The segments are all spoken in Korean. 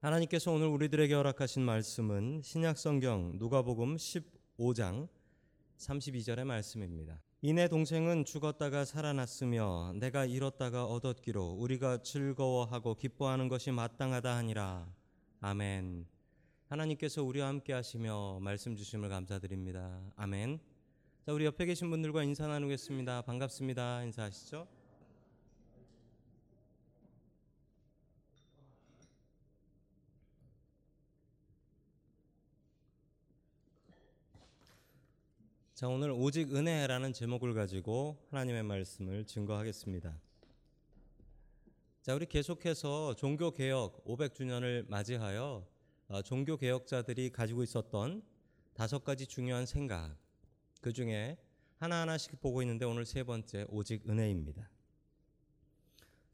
하나님께서 오늘 우리들에게 허락하신 말씀은 신약성경 누가복음 15장 32절의 말씀입니다. 이내 동생은 죽었다가 살아났으며 내가 잃었다가 얻었기로 우리가 즐거워하고 기뻐하는 것이 마땅하다 하니라. 아멘. 하나님께서 우리와 함께 하시며 말씀 주심을 감사드립니다. 아멘. 자, 우리 옆에 계신 분들과 인사 나누겠습니다. 반갑습니다. 인사하시죠. 자, 오늘 오직 은혜라는 제목을 가지고 하나님의 말씀을 증거하겠습니다. 자, 우리 계속해서 종교 개혁 500주년을 맞이하여 어, 종교 개혁자들이 가지고 있었던 다섯 가지 중요한 생각 그 중에 하나하나씩 보고 있는데 오늘 세 번째 오직 은혜입니다.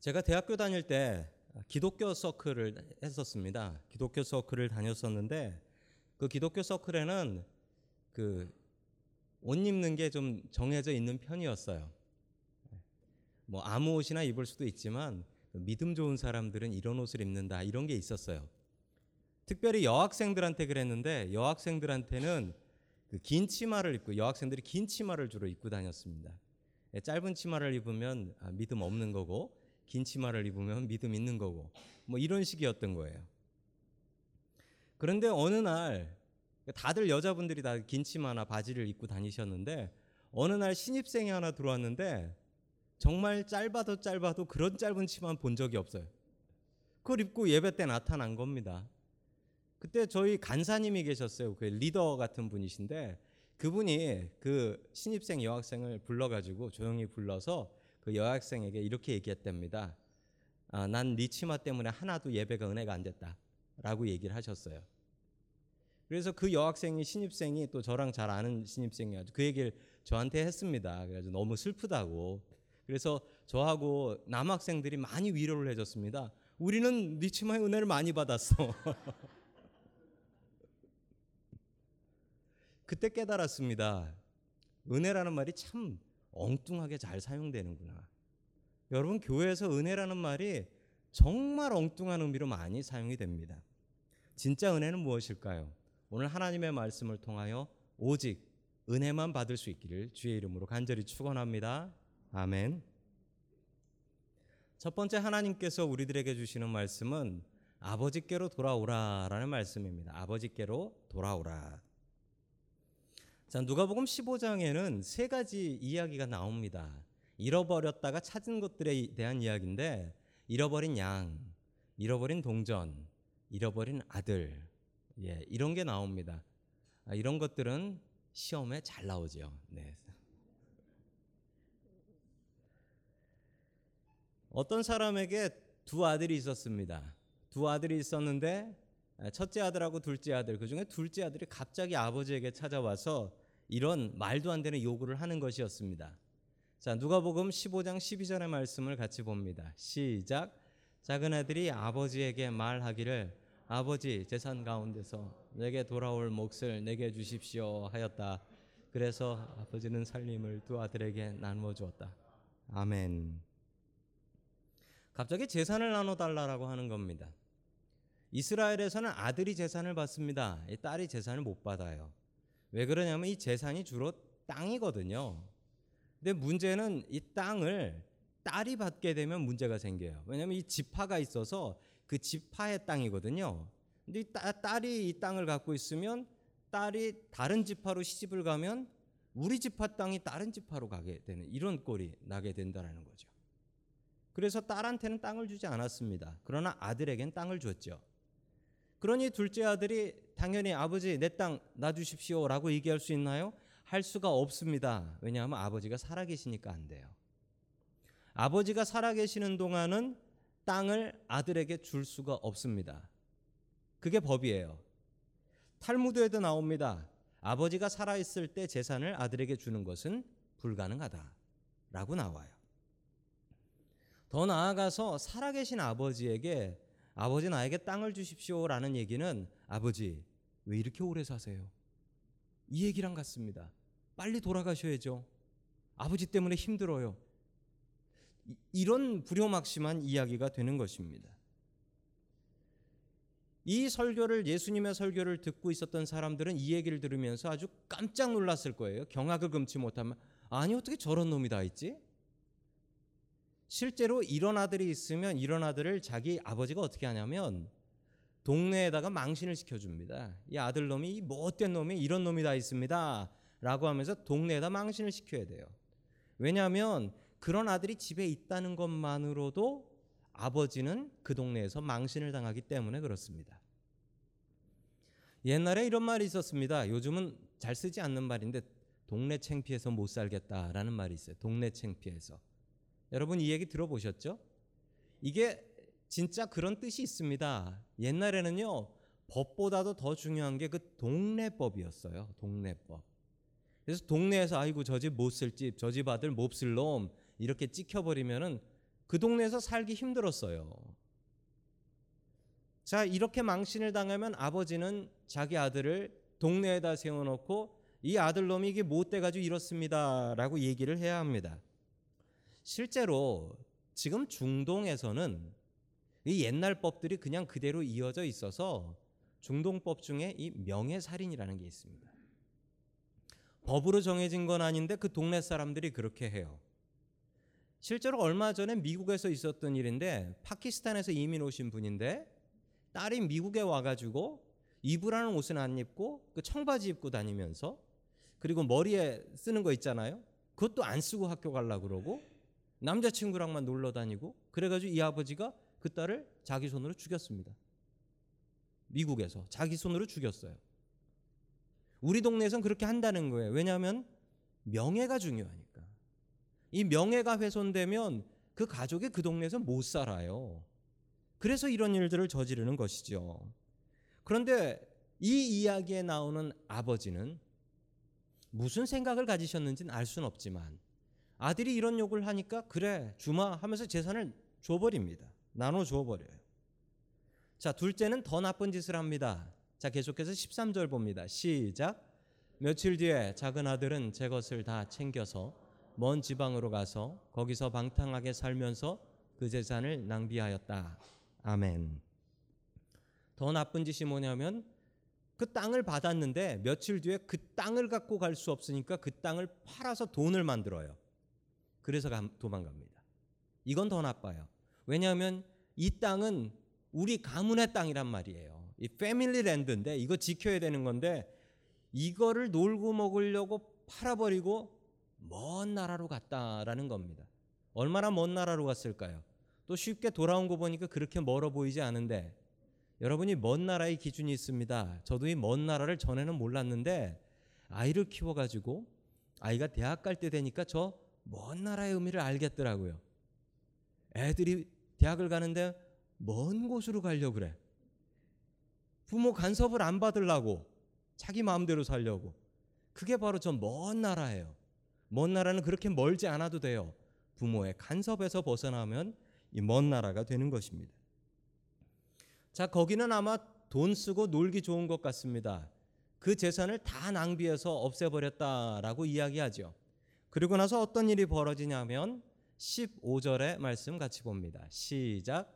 제가 대학교 다닐 때 기독교 서클을 했었습니다. 기독교 서클을 다녔었는데 그 기독교 서클에는 그 옷 입는 게 좀 정해져 있는 편이었어요. 뭐 아무 옷이나 입을 수도 있지만 믿음 좋은 사람들은 이런 옷을 입는다 이런 게 있었어요. 특별히 여학생들한테 그랬는데 여학생들한테는 그 긴 치마를 입고 여학생들이 긴 치마를 주로 입고 다녔습니다. 예, 짧은 치마를 입으면 아, 믿음 없는 거고 긴 치마를 입으면 믿음 있는 거고 뭐 이런 식이었던 거예요. 그런데 어느 날 다들 여자분들이 다 긴 치마나 바지를 입고 다니셨는데 어느 날 신입생이 하나 들어왔는데 정말 짧아도 짧아도 그런 짧은 치마 본 적이 없어요. 그걸 입고 예배 때 나타난 겁니다. 그때 저희 간사님이 계셨어요. 그 리더 같은 분이신데 그분이 그 신입생 여학생을 불러가지고 조용히 불러서 그 여학생에게 이렇게 얘기했답니다. 아, 난네 치마 때문에 하나도 예배가 은혜가 안 됐다 라고 얘기를 하셨어요. 그래서 그 여학생이 신입생이 또 저랑 잘 아는 신입생이어서 그 얘기를 저한테 했습니다. 그래서 너무 슬프다고. 그래서 저하고 남학생들이 많이 위로를 해줬습니다. 우리는 네 치마의 은혜를 많이 받았어. 그때 깨달았습니다. 은혜라는 말이 참 엉뚱하게 잘 사용되는구나. 여러분 교회에서 은혜라는 말이 정말 엉뚱한 의미로 많이 사용이 됩니다. 진짜 은혜는 무엇일까요? 오늘 하나님의 말씀을 통하여 오직 은혜만 받을 수 있기를 주의 이름으로 간절히 축원합니다. 아멘. 첫 번째 하나님께서 우리들에게 주시는 말씀은 아버지께로 돌아오라라는 말씀입니다. 아버지께로 돌아오라. 자, 누가복음 15장에는 세 가지 이야기가 나옵니다. 잃어버렸다가 찾은 것들에 대한 이야기인데 잃어버린 양, 잃어버린 동전, 잃어버린 아들, 예, 이런 게 나옵니다. 아, 이런 것들은 시험에 잘 나오죠. 네. 어떤 사람에게 두 아들이 있었습니다. 두 아들이 있었는데 아, 첫째 아들하고 둘째 아들 그 중에 둘째 아들이 갑자기 아버지에게 찾아와서 이런 말도 안 되는 요구를 하는 것이었습니다. 자 누가복음 15장 12절의 말씀을 같이 봅니다. 시작. 작은 아들이 아버지에게 말하기를 아버지 재산 가운데서 내게 돌아올 몫을 내게 주십시오 하였다. 그래서 아버지는 살림을 두 아들에게 나누어 주었다. 아멘. 갑자기 재산을 나눠 달라라고 하는 겁니다. 이스라엘에서는 아들이 재산을 받습니다. 딸이 재산을 못 받아요. 왜 그러냐면 이 재산이 주로 땅이거든요. 근데 문제는 이 땅을 딸이 받게 되면 문제가 생겨요. 왜냐하면 이 지파가 있어서 그 지파의 땅이거든요. 근데 이 딸이 이 땅을 갖고 있으면 딸이 다른 지파로 시집을 가면 우리 지파 땅이 다른 지파로 가게 되는 이런 꼴이 나게 된다는 거죠. 그래서 딸한테는 땅을 주지 않았습니다. 그러나 아들에겐 땅을 줬죠. 그러니 둘째 아들이 당연히 아버지 내 땅 놔주십시오라고 얘기할 수 있나요? 할 수가 없습니다. 왜냐하면 아버지가 살아계시니까 안 돼요. 아버지가 살아계시는 동안은 땅을 아들에게 줄 수가 없습니다. 그게 법이에요. 탈무드에도 나옵니다. 아버지가 살아있을 때 재산을 아들에게 주는 것은 불가능하다. 라고 나와요. 더 나아가서 살아계신 아버지에게 아버지 나에게 땅을 주십시오라는 얘기는 아버지 왜 이렇게 오래 사세요? 이 얘기랑 같습니다. 빨리 돌아가셔야죠. 아버지 때문에 힘들어요. 이런 불효막심한 이야기가 되는 것입니다. 이 설교를 예수님의 설교를 듣고 있었던 사람들은 이 얘기를 들으면서 아주 깜짝 놀랐을 거예요. 경악을 금치 못하면 아니 어떻게 저런 놈이 다 있지? 실제로 이런 아들이 있으면 이런 아들을 자기 아버지가 어떻게 하냐면 동네에다가 망신을 시켜줍니다. 이 아들 놈이 이 못된 놈이 이런 놈이 다 있습니다. 라고 하면서 동네에다 망신을 시켜야 돼요. 왜냐하면 그런 아들이 집에 있다는 것만으로도 아버지는 그 동네에서 망신을 당하기 때문에 그렇습니다. 옛날에 이런 말이 있었습니다. 요즘은 잘 쓰지 않는 말인데 동네 창피해서 못 살겠다라는 말이 있어요. 동네 창피해서. 여러분 이 얘기 들어보셨죠? 이게 진짜 그런 뜻이 있습니다. 옛날에는요 법보다도 더 중요한 게 그 동네법이었어요. 동네법. 그래서 동네에서 아이고 저 집 못 쓸 집, 저 집 아들 몹쓸 놈 이렇게 찍혀버리면은 그 동네에서 살기 힘들었어요. 자 이렇게 망신을 당하면 아버지는 자기 아들을 동네에다 세워놓고 이 아들놈이 이게 못돼 가지고 이렇습니다 라고 얘기를 해야 합니다. 실제로 지금 중동에서는 이 옛날 법들이 그냥 그대로 이어져 있어서 중동법 중에 이 명예살인이라는 게 있습니다. 법으로 정해진 건 아닌데 그 동네 사람들이 그렇게 해요. 실제로 얼마 전에 미국에서 있었던 일인데 파키스탄에서 이민 오신 분인데 딸이 미국에 와가지고 입으라는 옷은 안 입고 그 청바지 입고 다니면서 그리고 머리에 쓰는 거 있잖아요. 그것도 안 쓰고 학교 가려 그러고 남자친구랑만 놀러 다니고 그래가지고 이 아버지가 그 딸을 자기 손으로 죽였습니다. 미국에서 자기 손으로 죽였어요. 우리 동네에선 그렇게 한다는 거예요. 왜냐하면 명예가 중요하니까. 이 명예가 훼손되면 그 가족이 그 동네에서 못 살아요. 그래서 이런 일들을 저지르는 것이죠. 그런데 이 이야기에 나오는 아버지는 무슨 생각을 가지셨는지는 알 수는 없지만 아들이 이런 욕을 하니까 그래 주마 하면서 재산을 줘버립니다. 나눠 줘버려요. 자 둘째는 더 나쁜 짓을 합니다. 자 계속해서 13절 봅니다. 시작. 며칠 뒤에 작은 아들은 제 것을 다 챙겨서 먼 지방으로 가서 거기서 방탕하게 살면서 그 재산을 낭비하였다. 아멘. 더 나쁜 짓이 뭐냐면 그 땅을 받았는데 며칠 뒤에 그 땅을 갖고 갈 수 없으니까 그 땅을 팔아서 돈을 만들어요. 그래서 도망갑니다. 이건 더 나빠요. 왜냐하면 이 땅은 우리 가문의 땅이란 말이에요. 이 패밀리 랜드인데 이거 지켜야 되는 건데 이거를 놀고 먹으려고 팔아버리고 먼 나라로 갔다라는 겁니다. 얼마나 먼 나라로 갔을까요? 또 쉽게 돌아온 거 보니까 그렇게 멀어 보이지 않은데 여러분이 먼 나라의 기준이 있습니다. 저도 이 먼 나라를 전에는 몰랐는데 아이를 키워 가지고 아이가 대학 갈 때 되니까 저 먼 나라의 의미를 알겠더라고요. 애들이 대학을 가는데 먼 곳으로 가려고 그래. 부모 간섭을 안 받으려고 자기 마음대로 살려고. 그게 바로 저 먼 나라예요. 먼 나라는 그렇게 멀지 않아도 돼요. 부모의 간섭에서 벗어나면 이 먼 나라가 되는 것입니다. 자, 거기는 아마 돈 쓰고 놀기 좋은 것 같습니다. 그 재산을 다 낭비해서 없애버렸다라고 이야기하죠. 그리고 나서 어떤 일이 벌어지냐면 15절의 말씀 같이 봅니다. 시작.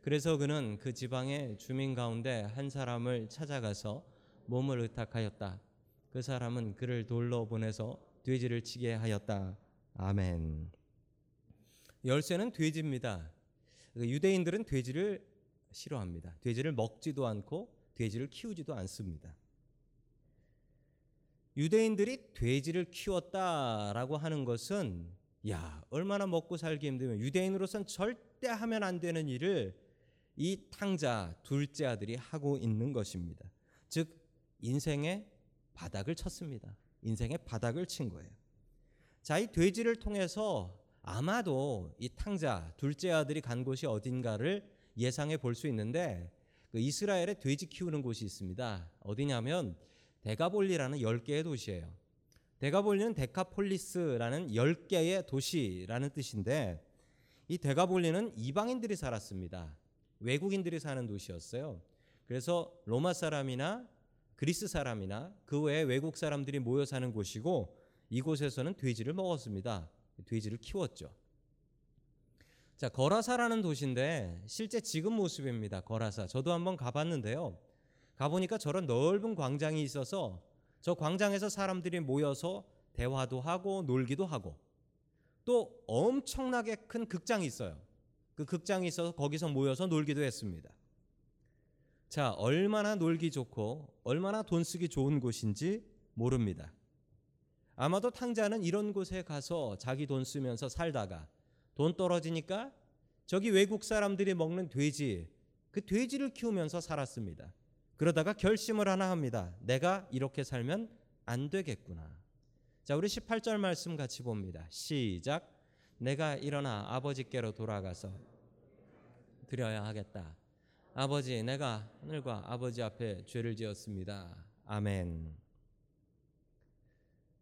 그래서 그는 그 지방의 주민 가운데 한 사람을 찾아가서 몸을 의탁하였다. 그 사람은 그를 돌로 보내서 돼지를 치게 하였다. 아멘. 열쇠는 돼지입니다. 그 유대인들은 돼지를 싫어합니다. 돼지를 먹지도 않고 돼지를 키우지도 않습니다. 유대인들이 돼지를 키웠다라고 하는 것은 야 얼마나 먹고 살기 힘들면 유대인으로선 절대 하면 안 되는 일을 이 탕자 둘째 아들이 하고 있는 것입니다. 즉 인생의 바닥을 쳤습니다. 인생의 바닥을 친 거예요. 자, 이 돼지를 통해서 아마도 이 탕자 둘째 아들이 간 곳이 어딘가를 예상해 볼 수 있는데 그 이스라엘에 돼지 키우는 곳이 있습니다. 어디냐면 데가볼리라는 10개의 도시예요. 데가볼리는 데카폴리스라는 10개의 도시라는 뜻인데 이 데가볼리는 이방인들이 살았습니다. 외국인들이 사는 도시였어요. 그래서 로마 사람이나 그리스 사람이나 그 외에 외국 사람들이 모여 사는 곳이고 이곳에서는 돼지를 먹었습니다. 돼지를 키웠죠. 자, 거라사라는 도시인데 실제 지금 모습입니다. 거라사. 저도 한번 가봤는데요. 가보니까 저런 넓은 광장이 있어서 저 광장에서 사람들이 모여서 대화도 하고 놀기도 하고 또 엄청나게 큰 극장이 있어요. 그 극장이 있어서 거기서 모여서 놀기도 했습니다. 자, 얼마나 놀기 좋고 얼마나 돈 쓰기 좋은 곳인지 모릅니다. 아마도 탕자는 이런 곳에 가서 자기 돈 쓰면서 살다가 돈 떨어지니까 저기 외국 사람들이 먹는 돼지, 그 돼지를 키우면서 살았습니다. 그러다가 결심을 하나 합니다. 내가 이렇게 살면 안 되겠구나. 자, 우리 18절 말씀 같이 봅니다. 시작. 내가 일어나 아버지께로 돌아가서 드려야 하겠다. 아버지, 내가 하늘과 아버지 앞에 죄를 지었습니다. 아멘.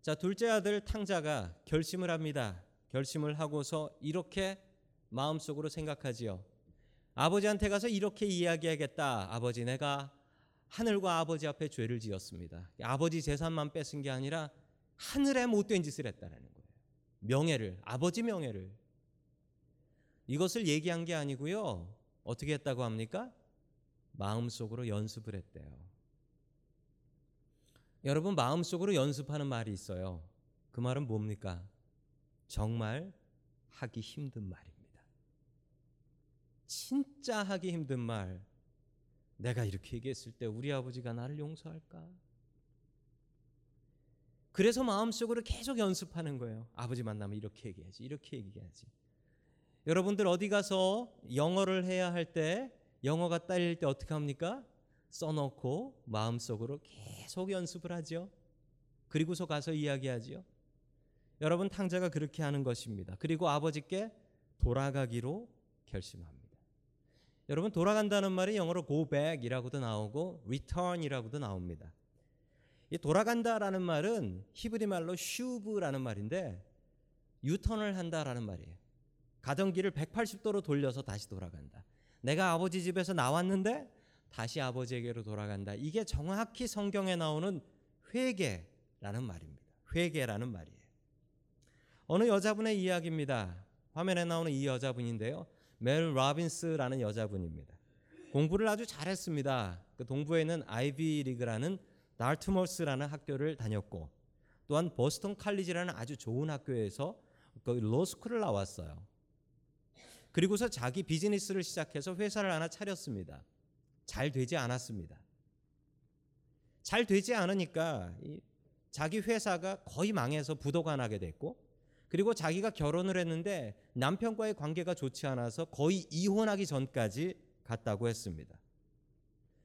자, 둘째 아들 탕자가 결심을 합니다. 결심을 하고서 이렇게 마음속으로 생각하지요. 아버지한테 가서 이렇게 이야기하겠다. 아버지, 내가 하늘과 아버지 앞에 죄를 지었습니다. 아버지 재산만 뺏은 게 아니라 하늘에 못된 짓을 했다라는 거예요. 명예를, 아버지 명예를. 이것을 얘기한 게 아니고요. 어떻게 했다고 합니까? 마음속으로 연습을 했대요. 여러분 마음속으로 연습하는 말이 있어요. 그 말은 뭡니까? 정말 하기 힘든 말입니다. 진짜 하기 힘든 말. 내가 이렇게 얘기했을 때 우리 아버지가 나를 용서할까? 그래서 마음속으로 계속 연습하는 거예요. 아버지 만나면 이렇게 얘기하지, 이렇게 얘기하지. 여러분들 어디 가서 영어를 해야 할 때 영어가 딸릴 때 어떻게 합니까? 써놓고 마음속으로 계속 연습을 하죠. 그리고서 가서 이야기하지요. 여러분 탕자가 그렇게 하는 것입니다. 그리고 아버지께 돌아가기로 결심합니다. 여러분 돌아간다는 말이 영어로 go back이라고도 나오고 return이라고도 나옵니다. 이 돌아간다라는 말은 히브리 말로 슈브라는 말인데 유턴을 한다라는 말이에요. 가던 길을 180도로 돌려서 다시 돌아간다. 내가 아버지 집에서 나왔는데 다시 아버지에게로 돌아간다. 이게 정확히 성경에 나오는 회개라는 말입니다. 회개라는 말이에요. 어느 여자분의 이야기입니다. 화면에 나오는 이 여자분인데요. 멜 라빈스라는 여자분입니다. 공부를 아주 잘했습니다. 그 동부에 있는 아이비 리그라는 달트머스라는 학교를 다녔고 또한 보스턴 칼리지라는 아주 좋은 학교에서 그 로스쿨을 나왔어요. 그리고서 자기 비즈니스를 시작해서 회사를 하나 차렸습니다. 잘 되지 않았습니다. 잘 되지 않으니까 자기 회사가 거의 망해서 부도가 나게 됐고 그리고 자기가 결혼을 했는데 남편과의 관계가 좋지 않아서 거의 이혼하기 전까지 갔다고 했습니다.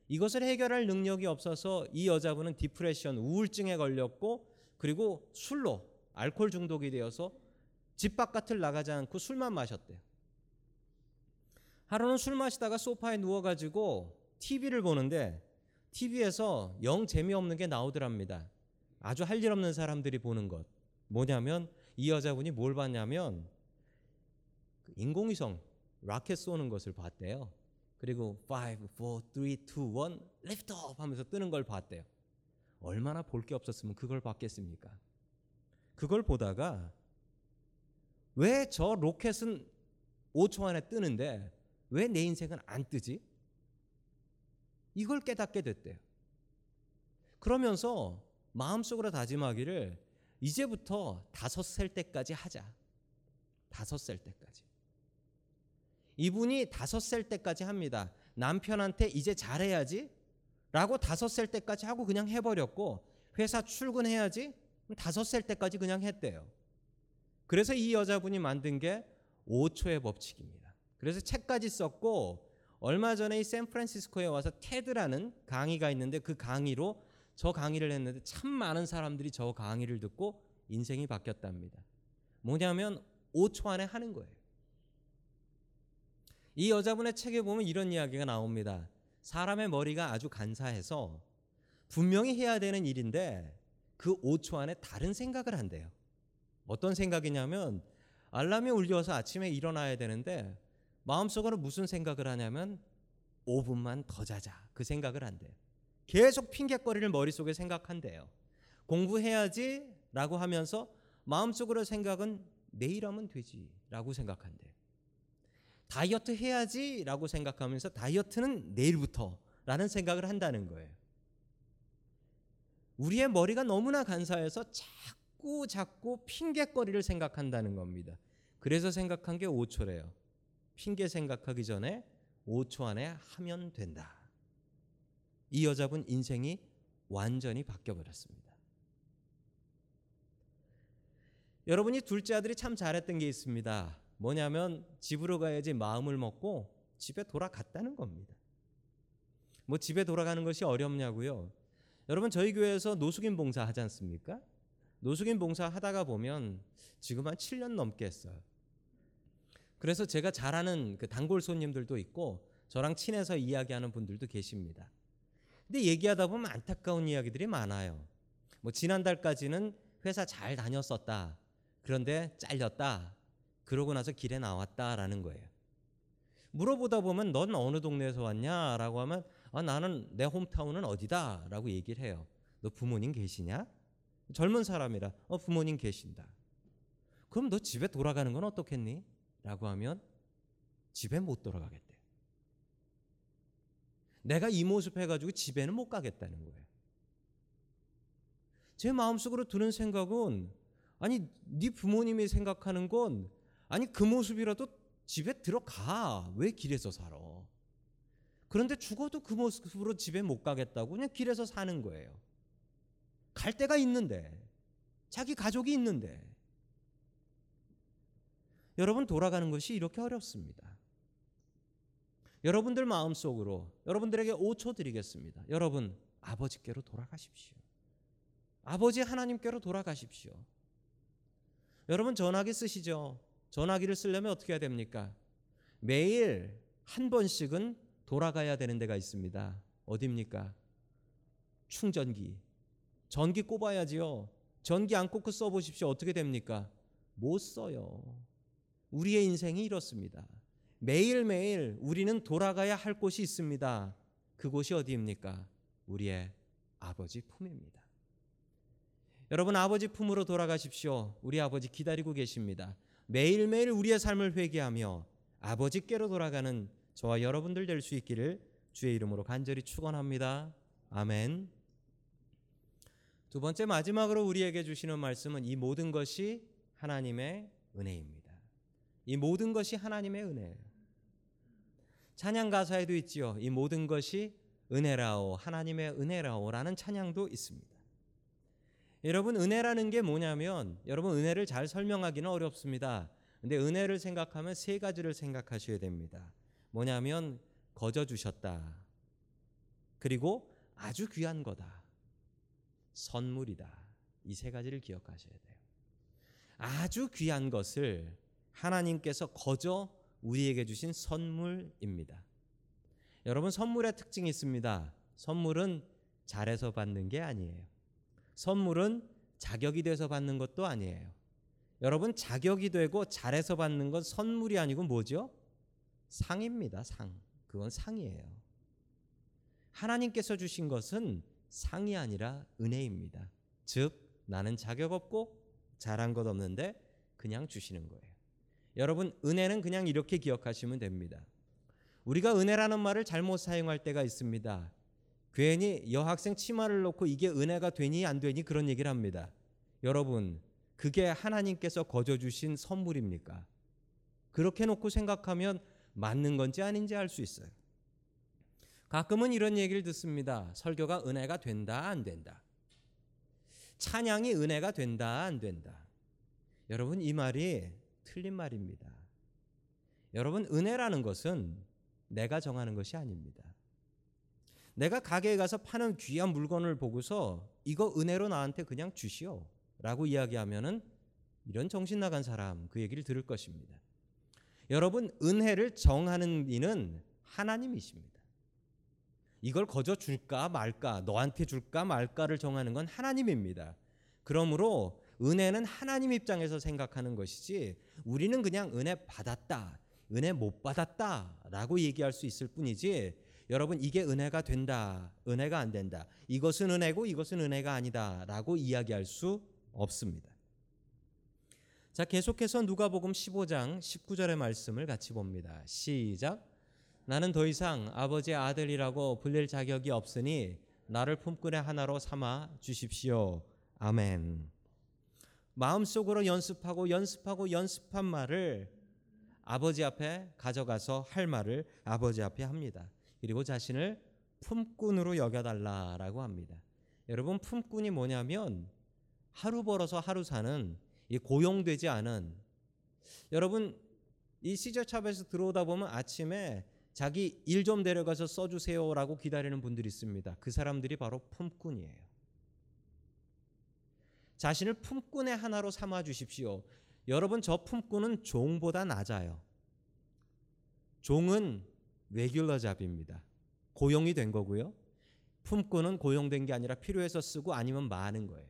이것을 해결할 능력이 없어서 이 여자분은 디프레션, 우울증에 걸렸고 그리고 술로 알코올 중독이 되어서 집 바깥을 나가지 않고 술만 마셨대요. 하루는 술 마시다가 소파에 누워가지고 TV를 보는데 TV에서 영 재미없는 게 나오더랍니다. 아주 할 일 없는 사람들이 보는 것. 뭐냐면 이 여자분이 뭘 봤냐면 그 인공위성 라켓 쏘는 것을 봤대요. 그리고 5, 4, 3, 2, 1 lift off 하면서 뜨는 걸 봤대요. 얼마나 볼 게 없었으면 그걸 봤겠습니까? 그걸 보다가 왜 저 로켓은 5초 안에 뜨는데 왜 내 인생은 안 뜨지? 이걸 깨닫게 됐대요. 그러면서 마음속으로 다짐하기를 이제부터 다섯 살 때까지 하자. 다섯 살 때까지. 이분이 다섯 살 때까지 합니다. 남편한테 이제 잘해야지. 라고 다섯 살 때까지 하고 그냥 해버렸고 회사 출근해야지. 다섯 살 때까지 그냥 했대요. 그래서 이 여자분이 만든 게 5초의 법칙입니다. 그래서 책까지 썼고 얼마 전에 이 샌프란시스코에 와서 테드라는 강의가 있는데 그 강의로 저 강의를 했는데 참 많은 사람들이 저 강의를 듣고 인생이 바뀌었답니다. 뭐냐면 5초 안에 하는 거예요. 이 여자분의 책에 보면 이런 이야기가 나옵니다. 사람의 머리가 아주 간사해서 분명히 해야 되는 일인데 그 5초 안에 다른 생각을 한대요. 어떤 생각이냐면 알람이 울려서 아침에 일어나야 되는데 마음속으로 무슨 생각을 하냐면 5분만 더 자자. 그 생각을 한대요. 계속 핑계거리를 머릿속에 생각한대요. 공부해야지 라고 하면서 마음속으로 생각은 내일 하면 되지 라고 생각한대요. 다이어트 해야지 라고 생각하면서 다이어트는 내일부터 라는 생각을 한다는 거예요. 우리의 머리가 너무나 간사해서 자꾸 자꾸 핑계거리를 생각한다는 겁니다. 그래서 생각한 게 5초래요. 핑계 생각하기 전에 5초 안에 하면 된다. 이 여자분 인생이 완전히 바뀌어 버렸습니다. 여러분이 둘째 아들이 참 잘했던 게 있습니다. 뭐냐면 집으로 가야지 마음을 먹고 집에 돌아갔다는 겁니다. 뭐 집에 돌아가는 것이 어렵냐고요? 여러분 저희 교회에서 노숙인 봉사 하지 않습니까? 노숙인 봉사 하다가 보면 지금 한 7년 넘게 했어요. 그래서 제가 잘 아는 그 단골 손님들도 있고 저랑 친해서 이야기하는 분들도 계십니다. 근데 얘기하다 보면 안타까운 이야기들이 많아요. 뭐 지난달까지는 회사 잘 다녔었다. 그런데 잘렸다. 그러고 나서 길에 나왔다라는 거예요. 물어보다 보면 넌 어느 동네에서 왔냐 라고 하면 아, 나는 내 홈타운은 어디다 라고 얘기를 해요. 너 부모님 계시냐? 젊은 사람이라 어 부모님 계신다. 그럼 너 집에 돌아가는 건 어떻겠니? 라고 하면 집에 못 돌아가겠대요. 내가 이 모습 해가지고 집에는 못 가겠다는 거예요. 제 마음속으로 드는 생각은 아니 네 부모님이 생각하는 건 아니 그 모습이라도 집에 들어가 왜 길에서 살아? 그런데 죽어도 그 모습으로 집에 못 가겠다고 그냥 길에서 사는 거예요. 갈 데가 있는데 자기 가족이 있는데 여러분 돌아가는 것이 이렇게 어렵습니다. 여러분들 마음속으로 여러분들에게 5초 드리겠습니다. 여러분 아버지께로 돌아가십시오. 아버지 하나님께로 돌아가십시오. 여러분 전화기 쓰시죠? 전화기를 쓰려면 어떻게 해야 됩니까? 매일 한 번씩은 돌아가야 되는 데가 있습니다. 어디입니까? 충전기. 전기 꼽아야지요. 전기 안 꽂고 써보십시오. 어떻게 됩니까? 못 써요. 우리의 인생이 이렇습니다. 매일매일 우리는 돌아가야 할 곳이 있습니다. 그곳이 어디입니까? 우리의 아버지 품입니다. 여러분 아버지 품으로 돌아가십시오. 우리 아버지 기다리고 계십니다. 매일매일 우리의 삶을 회개하며 아버지께로 돌아가는 저와 여러분들 될 수 있기를 주의 이름으로 간절히 축원합니다. 아멘. 두 번째 마지막으로 우리에게 주시는 말씀은 이 모든 것이 하나님의 은혜입니다. 이 모든 것이 하나님의 은혜예요. 찬양 가사에도 있지요. 이 모든 것이 은혜라오 하나님의 은혜라오라는 찬양도 있습니다. 여러분 은혜라는 게 뭐냐면 여러분 은혜를 잘 설명하기는 어렵습니다. 근데 은혜를 생각하면 세 가지를 생각하셔야 됩니다. 뭐냐면 거저 주셨다. 그리고 아주 귀한 거다. 선물이다. 이 세 가지를 기억하셔야 돼요. 아주 귀한 것을 하나님께서 거저 우리에게 주신 선물입니다. 여러분 선물의 특징이 있습니다. 선물은 잘해서 받는 게 아니에요. 선물은 자격이 돼서 받는 것도 아니에요. 여러분 자격이 되고 잘해서 받는 건 선물이 아니고 뭐죠? 상입니다. 상. 그건 상이에요. 하나님께서 주신 것은 상이 아니라 은혜입니다. 즉 나는 자격 없고 잘한 것 없는데 그냥 주시는 거예요. 여러분 은혜는 그냥 이렇게 기억하시면 됩니다. 우리가 은혜라는 말을 잘못 사용할 때가 있습니다. 괜히 여학생 치마를 놓고 이게 은혜가 되니 안 되니 그런 얘기를 합니다. 여러분 그게 하나님께서 거저 주신 선물입니까? 그렇게 놓고 생각하면 맞는 건지 아닌지 알 수 있어요. 가끔은 이런 얘기를 듣습니다. 설교가 은혜가 된다 안 된다. 찬양이 은혜가 된다 안 된다. 여러분 이 말이 틀린 말입니다. 여러분 은혜라는 것은 내가 정하는 것이 아닙니다. 내가 가게에 가서 파는 귀한 물건을 보고서 이거 은혜로 나한테 그냥 주시오 라고 이야기하면은 이런 정신 나간 사람 그 얘기를 들을 것입니다. 여러분 은혜를 정하는 이는 하나님이십니다. 이걸 거저 줄까 말까 너한테 줄까 말까를 정하는 건 하나님입니다. 그러므로 은혜는 하나님 입장에서 생각하는 것이지 우리는 그냥 은혜 받았다, 은혜 못 받았다라고 얘기할 수 있을 뿐이지 여러분 이게 은혜가 된다, 은혜가 안 된다. 이것은 은혜고 이것은 은혜가 아니다라고 이야기할 수 없습니다. 자, 계속해서 누가복음 15장 19절의 말씀을 같이 봅니다. 시작. 나는 더 이상 아버지의 아들이라고 불릴 자격이 없으니 나를 품꾼의 하나로 삼아 주십시오. 아멘. 마음속으로 연습하고 연습하고 연습한 말을 아버지 앞에 가져가서 할 말을 아버지 앞에 합니다. 그리고 자신을 품꾼으로 여겨달라라고 합니다. 여러분 품꾼이 뭐냐면 하루 벌어서 하루 사는 이 고용되지 않은 여러분 이 시저샵에서 들어오다 보면 아침에 자기 일 좀 데려가서 써주세요라고 기다리는 분들이 있습니다. 그 사람들이 바로 품꾼이에요. 자신을 품꾼의 하나로 삼아 주십시오. 여러분 저 품꾼은 종보다 낮아요. 종은 레귤러 잡입니다. 고용이 된 거고요. 품꾼은 고용된 게 아니라 필요해서 쓰고 아니면 많은 거예요.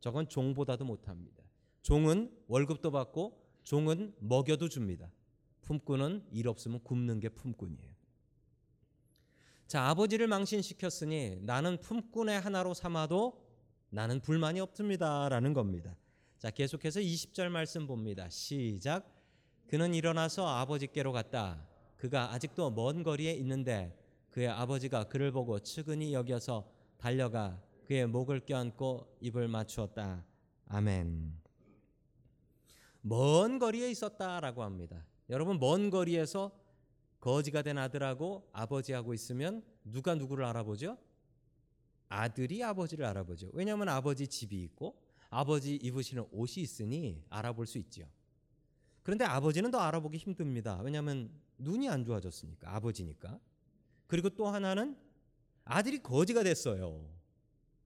저건 종보다도 못합니다. 종은 월급도 받고 종은 먹여도 줍니다. 품꾼은 일 없으면 굶는 게 품꾼이에요. 자, 아버지를 망신시켰으니 나는 품꾼의 하나로 삼아도 나는 불만이 없습니다 라는 겁니다. 자, 계속해서 20절 말씀 봅니다. 시작. 그는 일어나서 아버지께로 갔다. 그가 아직도 먼 거리에 있는데 그의 아버지가 그를 보고 측은히 여겨서 달려가 그의 목을 껴안고 입을 맞추었다. 아멘. 먼 거리에 있었다라고 합니다. 여러분 먼 거리에서 거지가 된 아들하고 아버지하고 있으면 누가 누구를 알아보죠? 아들이 아버지를 알아보죠. 왜냐하면 아버지 집이 있고 아버지 입으시는 옷이 있으니 알아볼 수 있지요. 그런데 아버지는 더 알아보기 힘듭니다. 왜냐하면 눈이 안 좋아졌으니까 아버지니까. 그리고 또 하나는 아들이 거지가 됐어요.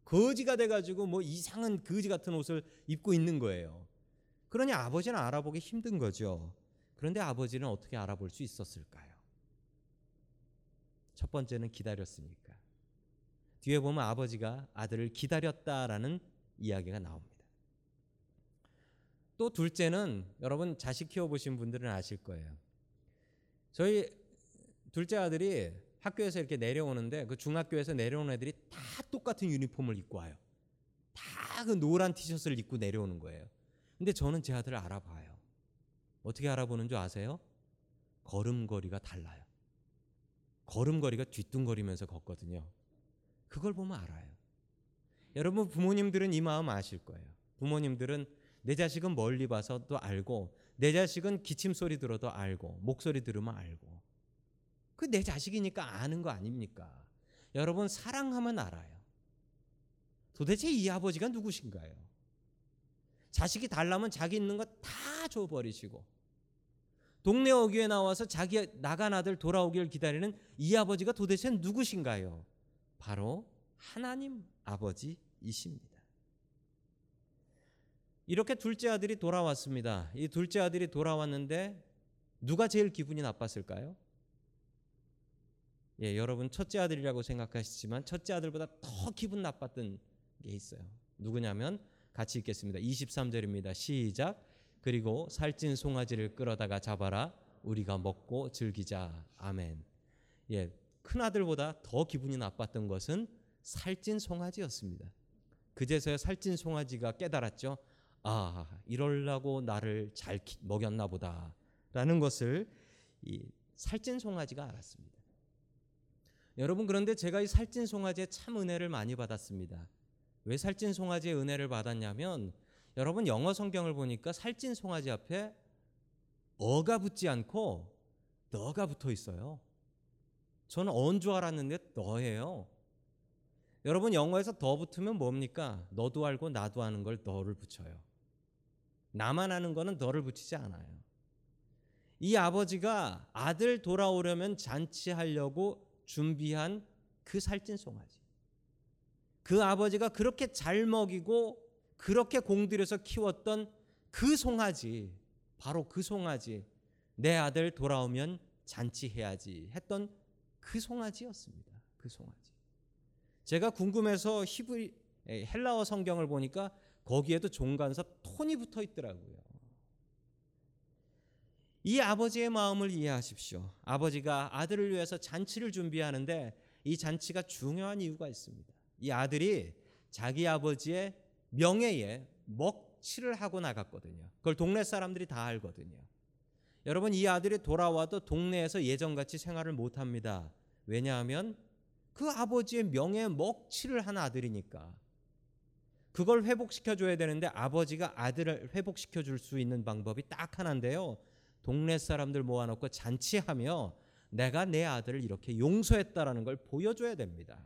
거지가 돼가지고 뭐 이상한 거지 같은 옷을 입고 있는 거예요. 그러니 아버지는 알아보기 힘든 거죠. 그런데 아버지는 어떻게 알아볼 수 있었을까요? 첫 번째는 기다렸으니까. 뒤에 보면 아버지가 아들을 기다렸다라는 이야기가 나옵니다. 또 둘째는 여러분 자식 키워보신 분들은 아실 거예요. 저희 둘째 아들이 학교에서 이렇게 내려오는데 그 중학교에서 내려오는 애들이 다 똑같은 유니폼을 입고 와요. 다 그 노란 티셔츠를 입고 내려오는 거예요. 근데 저는 제 아들을 알아봐요. 어떻게 알아보는 줄 아세요? 걸음걸이가 달라요. 걸음걸이가 뒤뚱거리면서 걷거든요. 그걸 보면 알아요. 여러분 부모님들은 이 마음 아실 거예요. 부모님들은 내 자식은 멀리 봐서도 알고 내 자식은 기침 소리 들어도 알고 목소리 들으면 알고 그 내 자식이니까 아는 거 아닙니까? 여러분 사랑하면 알아요. 도대체 이 아버지가 누구신가요? 자식이 달라면 자기 있는 거 다 줘버리시고 동네 어귀에 나와서 자기 나간 아들 돌아오길 기다리는 이 아버지가 도대체 누구신가요? 바로 하나님 아버지이십니다. 이렇게 둘째 아들이 돌아왔습니다. 이 둘째 아들이 돌아왔는데 누가 제일 기분이 나빴을까요? 예, 여러분 첫째 아들이라고 생각하시지만 첫째 아들보다 더 기분 나빴던 게 있어요. 누구냐면 같이 읽겠습니다. 23절입니다. 시작. 그리고 살찐 송아지를 끌어다가 잡아라. 우리가 먹고 즐기자. 아멘. 예, 큰 아들보다 더 기분이 나빴던 것은 살찐 송아지였습니다. 그제서야 살찐 송아지가 깨달았죠. 아, 이럴라고 나를 잘 먹였나 보다 라는 것을 이 살찐 송아지가 알았습니다. 여러분 그런데 제가 이 살찐 송아지의 참 은혜를 많이 받았습니다. 왜 살찐 송아지의 은혜를 받았냐면 여러분 영어 성경을 보니까 살찐 송아지 앞에 어가 붙지 않고 너가 붙어 있어요. 저는 언 줄 알았는데 너예요. 여러분 영어에서 더 붙으면 뭡니까? 너도 알고 나도 아는 걸 너를 붙여요. 나만 아는 거는 너를 붙이지 않아요. 이 아버지가 아들 돌아오려면 잔치하려고 준비한 그 살찐 송아지. 그 아버지가 그렇게 잘 먹이고 그렇게 공들여서 키웠던 그 송아지, 바로 그 송아지, 내 아들 돌아오면 잔치해야지 했던 그 송아지였습니다. 그 송아지. 제가 궁금해서 히브리 헬라어 성경을 보니까 거기에도 종간서 톤이 붙어 있더라고요. 이 아버지의 마음을 이해하십시오. 아버지가 아들을 위해서 잔치를 준비하는데 이 잔치가 중요한 이유가 있습니다. 이 아들이 자기 아버지의 명예에 먹 먹칠을 하고 나갔거든요. 그걸 동네 사람들이 다 알거든요. 여러분 이 아들이 돌아와도 동네에서 예전같이 생활을 못합니다. 왜냐하면 그 아버지의 명예에 먹칠을 한 아들이니까. 그걸 회복시켜 줘야 되는데 아버지가 아들을 회복시켜 줄 수 있는 방법이 딱 하나인데요. 동네 사람들 모아놓고 잔치하며 내가 내 아들을 이렇게 용서했다라는 걸 보여줘야 됩니다.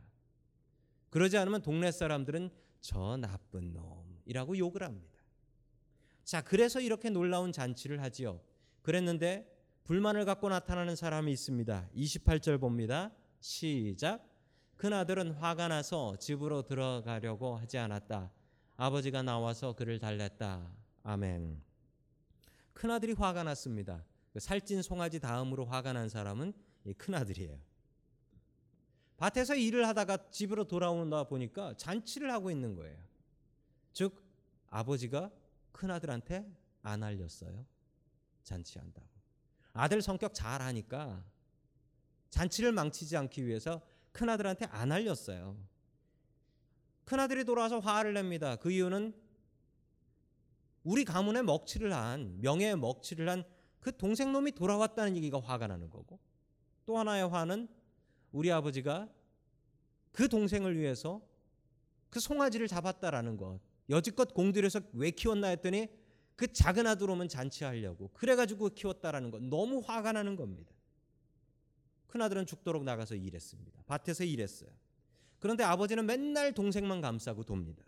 그러지 않으면 동네 사람들은 저 나쁜 놈이라고 욕을 합니다. 자, 그래서 이렇게 놀라운 잔치를 하지요. 그랬는데 불만을 갖고 나타나는 사람이 있습니다. 28절 봅니다. 시작. 큰 아들은 화가 나서 집으로 들어가려고 하지 않았다. 아버지가 나와서 그를 달랬다. 아멘. 큰 아들이 화가 났습니다. 그 살찐 송아지 다음으로 화가 난 사람은 큰 아들이에요. 밭에서 일을 하다가 집으로 돌아온다 보니까 잔치를 하고 있는 거예요. 즉 아버지가 큰 아들한테 안 알렸어요. 잔치한다고. 아들 성격 잘 하니까 잔치를 망치지 않기 위해서 큰 아들한테 안 알렸어요. 큰 아들이 돌아와서 화를 냅니다. 그 이유는 우리 가문에 먹칠을 한 명예에 먹칠을 한 그 동생 놈이 돌아왔다는 얘기가 화가 나는 거고 또 하나의 화는 우리 아버지가 그 동생을 위해서 그 송아지를 잡았다라는 것 여지껏 공들여서 왜 키웠나 했더니 그 작은 아들 오면 잔치하려고 그래가지고 키웠다라는 것 너무 화가 나는 겁니다. 큰 아들은 죽도록 나가서 일했습니다. 밭에서 일했어요. 그런데 아버지는 맨날 동생만 감싸고 돕니다.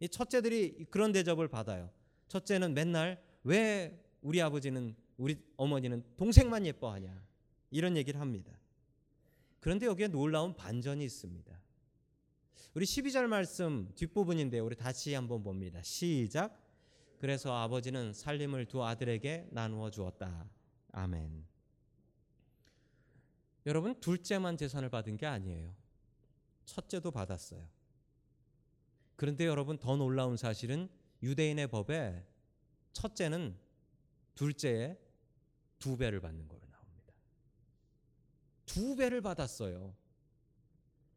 이 첫째들이 그런 대접을 받아요. 첫째는 맨날 왜 우리 아버지는 우리 어머니는 동생만 예뻐하냐 이런 얘기를 합니다. 그런데 여기에 놀라운 반전이 있습니다. 우리 12절 말씀 뒷부분인데 우리 다시 한번 봅니다. 시작. 그래서 아버지는 살림을 두 아들에게 나누어 주었다. 아멘. 여러분 둘째만 재산을 받은 게 아니에요. 첫째도 받았어요. 그런데 여러분 더 놀라운 사실은 유대인의 법에 첫째는 둘째의 두 배를 받는 걸로 나옵니다. 두 배를 받았어요.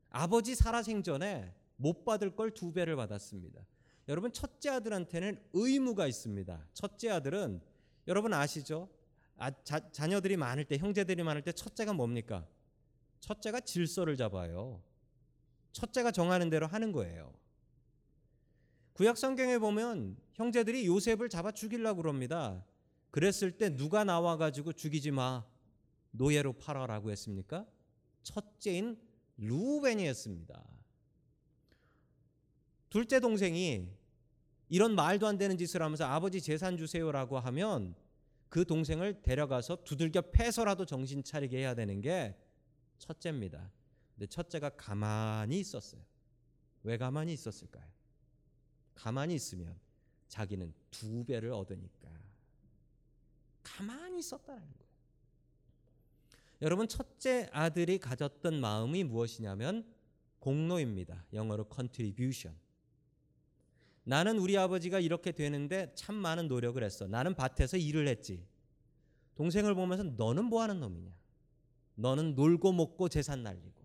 아버지 살아생전에 못 받을 걸 두 배를 받았습니다. 여러분 첫째 아들한테는 의무가 있습니다. 첫째 아들은 여러분 아시죠? 아, 자, 자녀들이 많을 때 형제들이 많을 때 첫째가 뭡니까? 첫째가 질서를 잡아요. 첫째가 정하는 대로 하는 거예요. 구약 성경에 보면 형제들이 요셉을 잡아 죽이려고 그럽니다. 그랬을 때 누가 나와 가지고 죽이지 마. 노예로 팔아라고 했습니까? 첫째인 루벤이었습니다. 둘째 동생이 이런 말도 안 되는 짓을 하면서 아버지 재산 주세요라고 하면 그 동생을 데려가서 두들겨 패서라도 정신 차리게 해야 되는 게 첫째입니다. 근데 첫째가 가만히 있었어요. 왜 가만히 있었을까요? 가만히 있으면 자기는 두 배를 얻으니까 가만히 있었다는 거예요. 여러분 첫째 아들이 가졌던 마음이 무엇이냐면 공로입니다. 영어로 contribution. 나는 우리 아버지가 이렇게 되는데 참 많은 노력을 했어. 나는 밭에서 일을 했지. 동생을 보면서 너는 뭐 하는 놈이냐? 너는 놀고 먹고 재산 날리고.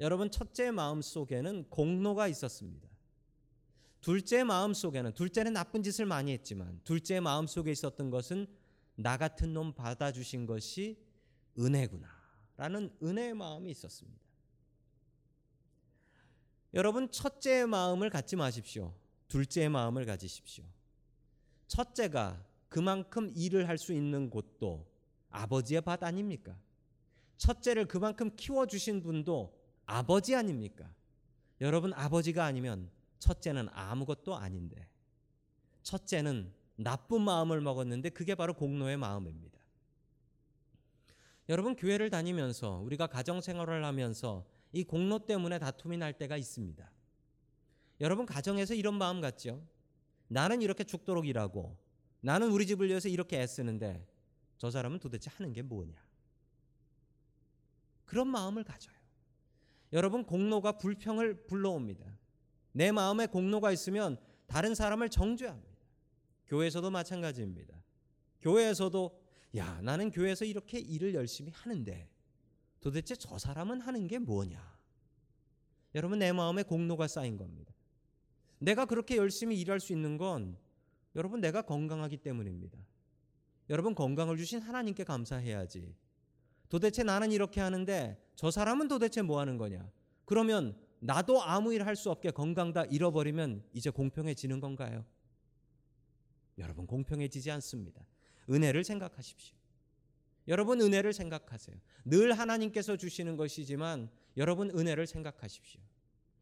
여러분 첫째 마음 속에는 공로가 있었습니다. 둘째 마음 속에는 둘째는 나쁜 짓을 많이 했지만 둘째 마음 속에 있었던 것은 나 같은 놈 받아주신 것이 은혜구나 라는 은혜의 마음이 있었습니다. 여러분 첫째의 마음을 갖지 마십시오. 둘째의 마음을 가지십시오. 첫째가 그만큼 일을 할 수 있는 곳도 아버지의 밭 아닙니까? 첫째를 그만큼 키워주신 분도 아버지 아닙니까? 여러분 아버지가 아니면 첫째는 아무것도 아닌데 첫째는 나쁜 마음을 먹었는데 그게 바로 공로의 마음입니다. 여러분 교회를 다니면서 우리가 가정 생활을 하면서 이 공로 때문에 다툼이 날 때가 있습니다. 여러분 가정에서 이런 마음 같죠? 나는 이렇게 죽도록 일하고 나는 우리 집을 위해서 이렇게 애쓰는데 저 사람은 도대체 하는 게 뭐냐? 그런 마음을 가져요. 여러분 공로가 불평을 불러옵니다. 내 마음에 공로가 있으면 다른 사람을 정죄합니다. 교회에서도 마찬가지입니다. 교회에서도 야, 나는 교회에서 이렇게 일을 열심히 하는데 도대체 저 사람은 하는 게 뭐냐? 여러분 내 마음에 공로가 쌓인 겁니다. 내가 그렇게 열심히 일할 수 있는 건 여러분 내가 건강하기 때문입니다. 여러분 건강을 주신 하나님께 감사해야지. 도대체 나는 이렇게 하는데 저 사람은 도대체 뭐 하는 거냐? 그러면 나도 아무 일 할 수 없게 건강 다 잃어버리면 이제 공평해지는 건가요? 여러분 공평해지지 않습니다. 은혜를 생각하십시오. 여러분 은혜를 생각하세요. 늘 하나님께서 주시는 것이지만 여러분 은혜를 생각하십시오.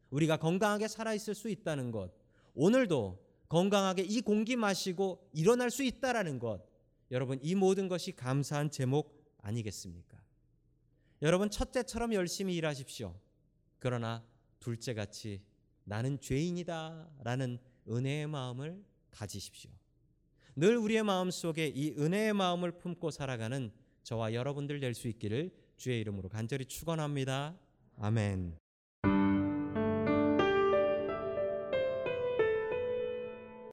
우리가 건강하게 살아 있을 수 있다는 것, 오늘도 건강하게 이 공기 마시고 일어날 수 있다라는 것, 여러분 이 모든 것이 감사한 제목 아니겠습니까? 여러분 첫째처럼 열심히 일하십시오. 그러나 둘째 같이 나는 죄인이다라는 은혜의 마음을 가지십시오. 늘 우리의 마음 속에 이 은혜의 마음을 품고 살아가는 저와 여러분들 될 수 있기를 주의 이름으로 간절히 축원합니다. 아멘.